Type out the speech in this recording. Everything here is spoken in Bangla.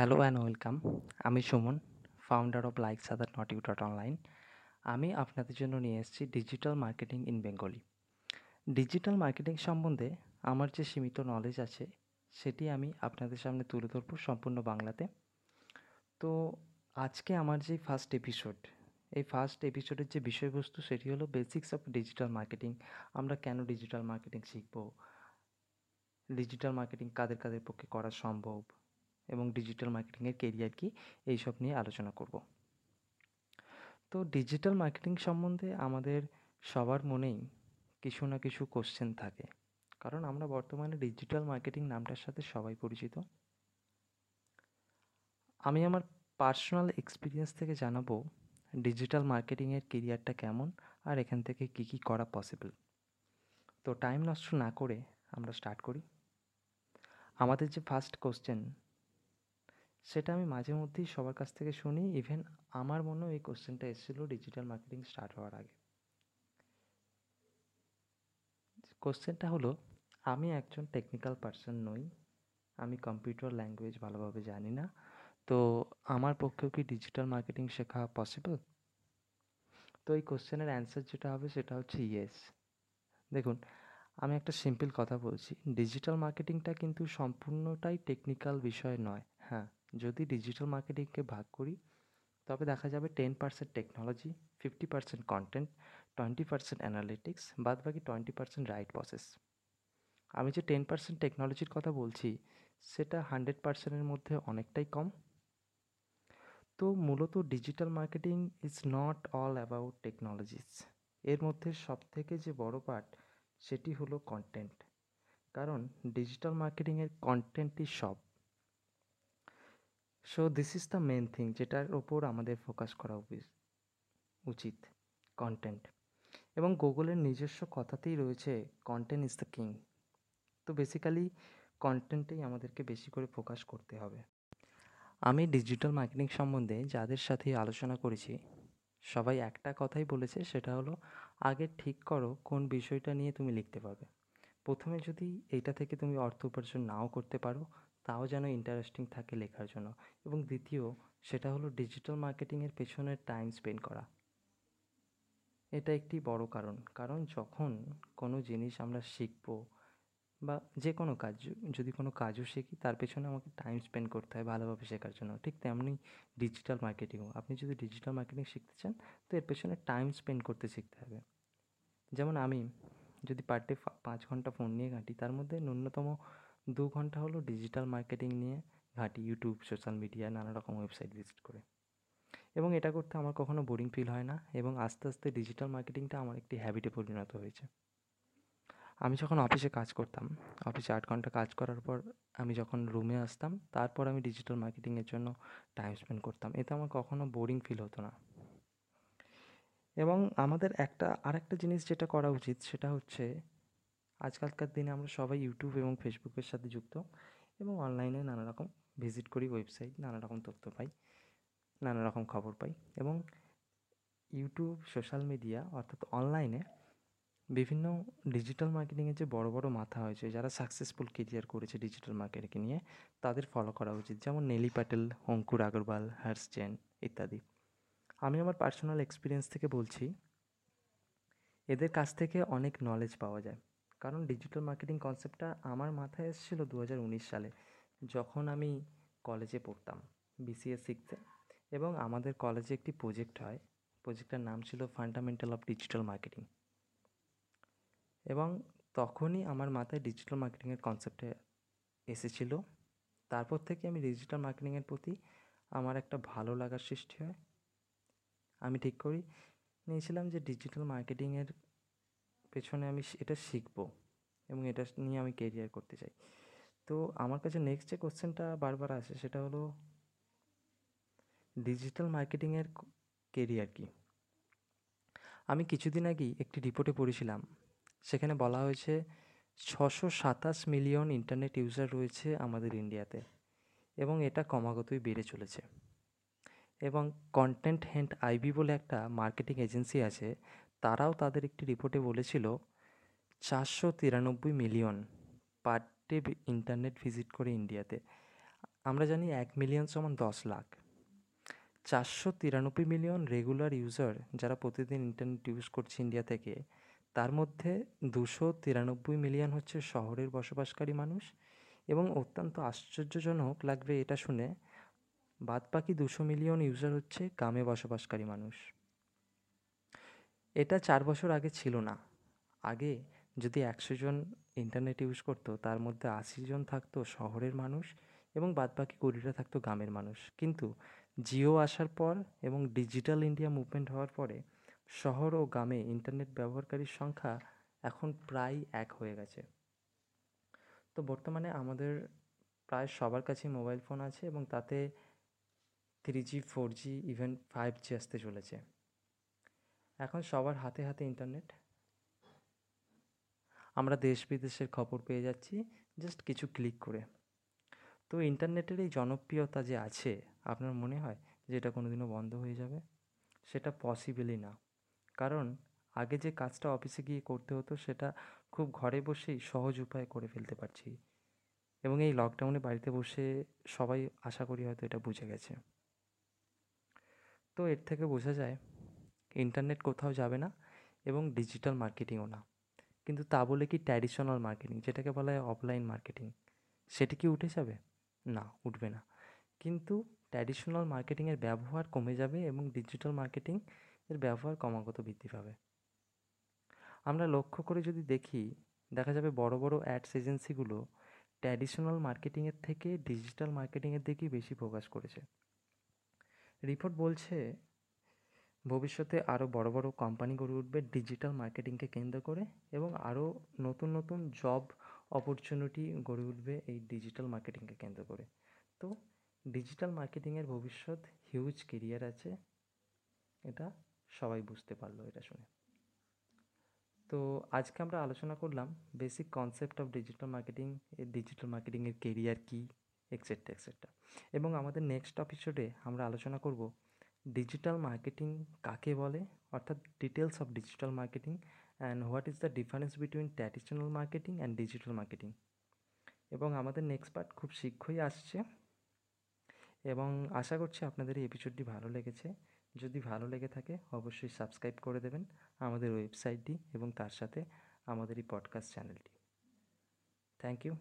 হ্যালো অ্যান্ড ওয়েলকাম আমি সুমন ফাউন্ডার অফ লাইক সাদার নট ইউ ডট অনলাইন আমি আপনাদের জন্য নিয়ে এসেছি digital marketing in Bengali digital marketing সম্বন্ধে আমার যে সীমিত নলেজ আছে, সেটি আমি আপনাদের সামনে তুলে ধরবো সম্পূর্ণ বাংলাতে। তো আজকে আমার যে ফার্স্ট এপিসোড এই ফার্স্ট এপিসোডের যে বিষয়বস্তু, সেটি হলো বেসিক্স অফ ডিজিটাল মার্কেটিং আমরা কেন ডিজিটাল মার্কেটিং শিখব? ডিজিটাল মার্কেটিং কাদের কাদের পক্ষে করা সম্ভব? এবং ডিজিটাল মার্কেটিংয়ের কেরিয়ার কি এইসব নিয়ে আলোচনা করব। তো ডিজিটাল মার্কেটিং সম্বন্ধে আমাদের সবার মনেই কিছু না কিছু কোশ্চেন থাকে। কারণ আমরা বর্তমানে ডিজিটাল মার্কেটিং নামটার সাথে সবাই পরিচিত। আমি আমার পার্সোনাল এক্সপিরিয়েন্স থেকে জানাব ডিজিটাল মার্কেটিংয়ের কেরিয়ারটা কেমন আর এখান থেকে কী কী করা পসিবল তো টাইম নষ্ট না করে আমরা স্টার্ট করি। আমাদের যে ফার্স্ট কোশ্চেন সেটা আমি মাঝে মধ্যেই সবার কাছ থেকে শুনি। ইভেন আমার মনেও এই কোশ্চেনটা এসেছিল ডিজিটাল মার্কেটিং স্টার্ট হওয়ার আগে। কোশ্চেনটা হলো, আমি একজন টেকনিক্যাল পার্সন নই। আমি কম্পিউটার ল্যাঙ্গুয়েজ ভালোভাবে জানি না। তো আমার পক্ষেও কি ডিজিটাল মার্কেটিং শেখা পসিবল তো এই কোশ্চেনের অ্যান্সার যেটা হবে সেটা হচ্ছে ইয়েস দেখুন, আমি একটা সিম্পল কথা বলছি। ডিজিটাল মার্কেটিংটা কিন্তু সম্পূর্ণটাই টেকনিক্যাল বিষয় নয়। হ্যাঁ যদি ডিজিটাল মার্কেটিংকে ভাগ করি, তবে দেখা যাবে ten percent technology fifty percent content twenty percent analytics বাদ বাকি টোয়েন্টি পার্সেন্ট রাইট প্রসেস আমি যে টেন পার্সেন্ট টেকনোলজির কথা বলছি, সেটা হান্ড্রেড পার্সেন্টের মধ্যে অনেকটাই কম। তো মূলত digital marketing is not all about technologies এর মধ্যে সব থেকে যে বড় পার্ট সেটি হলো কন্টেন্ট কারণ ডিজিটাল মার্কেটিংয়ের কন্টেন্টই সব। So this is the main thing যেটার ওপর আমাদের ফোকাস করা উচিত কন্টেন্ট এবং গুগলের নিজস্ব কথাতেই রয়েছে কন্টেন্ট ইজ দ্য কিং তো বেসিক্যালি কন্টেন্টেই আমাদেরকে বেশি করে ফোকাস করতে হবে। আমি ডিজিটাল মার্কেটিং সম্বন্ধে যাদের সাথে আলোচনা করেছি, সবাই একটা কথাই বলেছে, সেটা হলো, আগে ঠিক করো কোন বিষয়টা নিয়ে তুমি লিখতে পারবে। প্রথমে যদি এইটা থেকে তুমি অর্থ উপার্জন নাও করতে পারো তাও যেন ইন্টারেস্টিং থাকে লেখার জন্য। এবং দ্বিতীয়, সেটা হলো ডিজিটাল মার্কেটিংয়ের পেছনে টাইম স্পেন্ড করা। এটা একটি বড় কারণ। কারণ যখন কোনো জিনিস আমরা শিখব বা যে কোনো কাজ, যদি কোনো কাজও শিখি, তার পেছনে আমাকে টাইম স্পেন্ড করতে হয় ভালোভাবে শেখার জন্য। ঠিক তেমনি ডিজিটাল মার্কেটিংও আপনি যদি ডিজিটাল মার্কেটিং শিখতে চান, তো এর পেছনে টাইম স্পেন্ড করতে শিখতে হবে। যেমন আমি যদি পার ডে পাঁচ ঘণ্টা ফোন নিয়ে ঘাঁটি, তার মধ্যে ন্যূনতম দু ঘণ্টা হলো ডিজিটাল মার্কেটিং নিয়ে ঘাঁটি ইউটিউব সোশ্যাল মিডিয়া নানা রকম ওয়েবসাইট ভিজিট করে। এবং এটা করতে আমার কখনো বোরিং ফিল হয় না এবং আস্তে আস্তে ডিজিটাল মার্কেটিংটা আমার একটি হ্যাবিটে পরিণত হয়েছে। আমি যখন অফিসে কাজ করতাম অফিসে আট ঘণ্টা কাজ করার পর আমি যখন রুমে আসতাম, তারপর আমি ডিজিটাল মার্কেটিংয়ের জন্য টাইম স্পেন্ড করতাম। এতে আমার কখনো বোরিং ফিল হতো না। এবং আমাদের একটা, আরেকটা জিনিস যেটা করা উচিত সেটা হচ্ছে আজকালকার দিনে আমরা সবাই ইউটিউব এবং ফেসবুকের সাথে যুক্ত এবং অনলাইনে নানা রকম ভিজিট করি ওয়েবসাইট নানা রকম তথ্য পাই নানা রকম খবর পাই এবং ইউটিউব সোশ্যাল মিডিয়া অর্থাৎ অনলাইনে বিভিন্ন ডিজিটাল মার্কেটিংয়ের যে বড় বড় মাথা হয়েছে, যারা সাকসেসফুল কেরিয়ার করেছে ডিজিটাল মার্কেটিং নিয়ে, তাদের ফলো করা উচিত। যেমন নেলি প্যাটেল, অঙ্কুর আগরওয়াল হার্স জেন ইত্যাদি। আমি আমার পার্সোনাল এক্সপিরিয়েন্স থেকে বলছি, এদের কাছ থেকে অনেক নলেজ পাওয়া যায়। কারণ ডিজিটাল মার্কেটিং কনসেপ্টটা আমার মাথায় এসেছিল দু হাজার উনিশ সালে, যখন আমি কলেজে পড়তাম বিসিএ শিখতে এবং আমাদের কলেজে একটি প্রজেক্ট হয় প্রজেক্টটার নাম ছিল ফান্ডামেন্টাল অফ ডিজিটাল মার্কেটিং এবং তখনই আমার মাথায় ডিজিটাল মার্কেটিংয়ের কনসেপ্টে এসেছিল। তারপর থেকে আমি ডিজিটাল মার্কেটিংয়ের প্রতি আমার একটা ভালো লাগার সৃষ্টি হয়। আমি ঠিক করি, নিয়েছিলাম যে ডিজিটাল মার্কেটিংয়ের পেছনে আমি এটা শিখব এবং এটা নিয়ে আমি কেরিয়ার করতে চাই। তো আমার কাছে নেক্সট যে কোশ্চেনটা বারবার আসে সেটা হলো ডিজিটাল মার্কেটিংয়ের কেরিয়ার কি? আমি কিছুদিন আগেই একটি রিপোর্টে পড়েছিলাম, সেখানে বলা হয়েছে ছশো সাতাশ মিলিয়ন ইন্টারনেট ইউজার রয়েছে আমাদের ইন্ডিয়াতে এবং এটা ক্রমাগতই বেড়ে চলেছে। এবং কন্টেন্ট হ্যান্ড আইবি বলে একটা মার্কেটিং এজেন্সি আছে তারাও তাদের একটি রিপোর্টে বলেছিল, চারশো তিরানব্বই million per day internet visit করে ইন্ডিয়াতে। আমরা জানি এক মিলিয়ন সমান দশ লাখ। চারশো তিরানব্বই মিলিয়ন রেগুলার ইউজার যারা প্রতিদিন ইন্টারনেট ইউজ করছে ইন্ডিয়া থেকে, তার মধ্যে দুশো তিরানব্বই মিলিয়ন হচ্ছে শহরের বসবাসকারী মানুষ এবং অত্যন্ত আশ্চর্যজনক লাগবে এটা শুনে। বাদবাকি দুশো মিলিয়ন ইউজার হচ্ছে গ্রামে বসবাসকারী মানুষ। এটা চার বছর আগে ছিল না। আগে যদি একশো জন ইন্টারনেট ইউজ করতো, তার মধ্যে আশি জন থাকতো শহরের মানুষ এবং বাদবাকি কুড়িটা থাকতো গ্রামের মানুষ। কিন্তু জিও আসার পর এবং ডিজিটাল ইন্ডিয়া মুভমেন্ট হওয়ার পরে শহর ও গ্রামে ইন্টারনেট ব্যবহারকারীর সংখ্যা এখন প্রায় এক হয়ে গেছে। তো বর্তমানে আমাদের প্রায় সবার কাছেই মোবাইল ফোন আছে এবং তাতে three G four G even five G আসতে চলেছে। এখন সবার হাতে হাতে ইন্টারনেট আমরা দেশ বিদেশের খবর পেয়ে যাচ্ছি জাস্ট কিছু ক্লিক করে। তো ইন্টারনেটের এই জনপ্রিয়তা যে আছে, আপনার মনে হয় যে এটা কোনো দিনও বন্ধ হয়ে যাবে? সেটা পসিবলই না। কারণ আগে যে কাজটা অফিসে গিয়ে করতে হতো, সেটা খুব ঘরে বসেই সহজ উপায়ে করে ফেলতে পারছি। এবং এই লকডাউনে বাড়িতে বসে সবাই আশা করি হয়তো এটা বুঝে গেছে। তো এর থেকে বোঝা যায় ইন্টারনেট কোথাও যাবে না এবং ডিজিটাল মার্কেটিংও না। কিন্তু তা বলে কি ট্র্যাডিশনাল মার্কেটিং, যেটাকে বলা হয় অফলাইন মার্কেটিং, সেটি কি উঠে যাবে? না, উঠবে না। কিন্তু ট্র্যাডিশনাল মার্কেটিংয়ের ব্যবহার কমে যাবে এবং ডিজিটাল মার্কেটিং এর ব্যবহার ক্রমাগত বৃদ্ধি পাবে। আমরা লক্ষ্য করে যদি দেখি, দেখা যাবে বড় বড় অ্যাডস এজেন্সিগুলো ট্র্যাডিশনাল মার্কেটিংয়ের থেকে ডিজিটাল মার্কেটিংয়ের দিকেই বেশি ফোকাস করেছে। রিপোর্ট বলছে ভবিষ্যতে আরও বড় বড় কোম্পানি গড়ে উঠবে ডিজিটাল মার্কেটিংকে কেন্দ্র করে এবং আরও নতুন নতুন জব অপরচুনিটি গড়ে উঠবে এই ডিজিটাল মার্কেটিংকে কেন্দ্র করে। তো ডিজিটাল মার্কেটিংয়ের ভবিষ্যৎ হিউজ কেরিয়ার আছে, এটা সবাই বুঝতে পারল এটা শুনে। তো আজকে আমরা আলোচনা করলাম basic concept of digital marketing এর ডিজিটাল মার্কেটিংয়ের কেরিয়ার কী এক্সেট্রা এক্সেট্রা এবং আমাদের নেক্সট এপিসোডে আমরা আলোচনা করব ডিজিটাল মার্কেটিং কাকে বলে? অর্থাৎ details of digital marketing and what is the difference between traditional marketing and digital marketing এবং আমাদের নেক্সট পার্ট খুব শীঘ্রই আসছে। এবং আশা করছি আপনাদের এই এপিসোডটি ভালো লেগেছে। যদি ভালো লেগে থাকে, অবশ্যই সাবস্ক্রাইব করে দেবেন আমাদের ওয়েবসাইটটি এবং তার সাথে আমাদের এই পডকাস্ট চ্যানেলটি থ্যাংক ইউ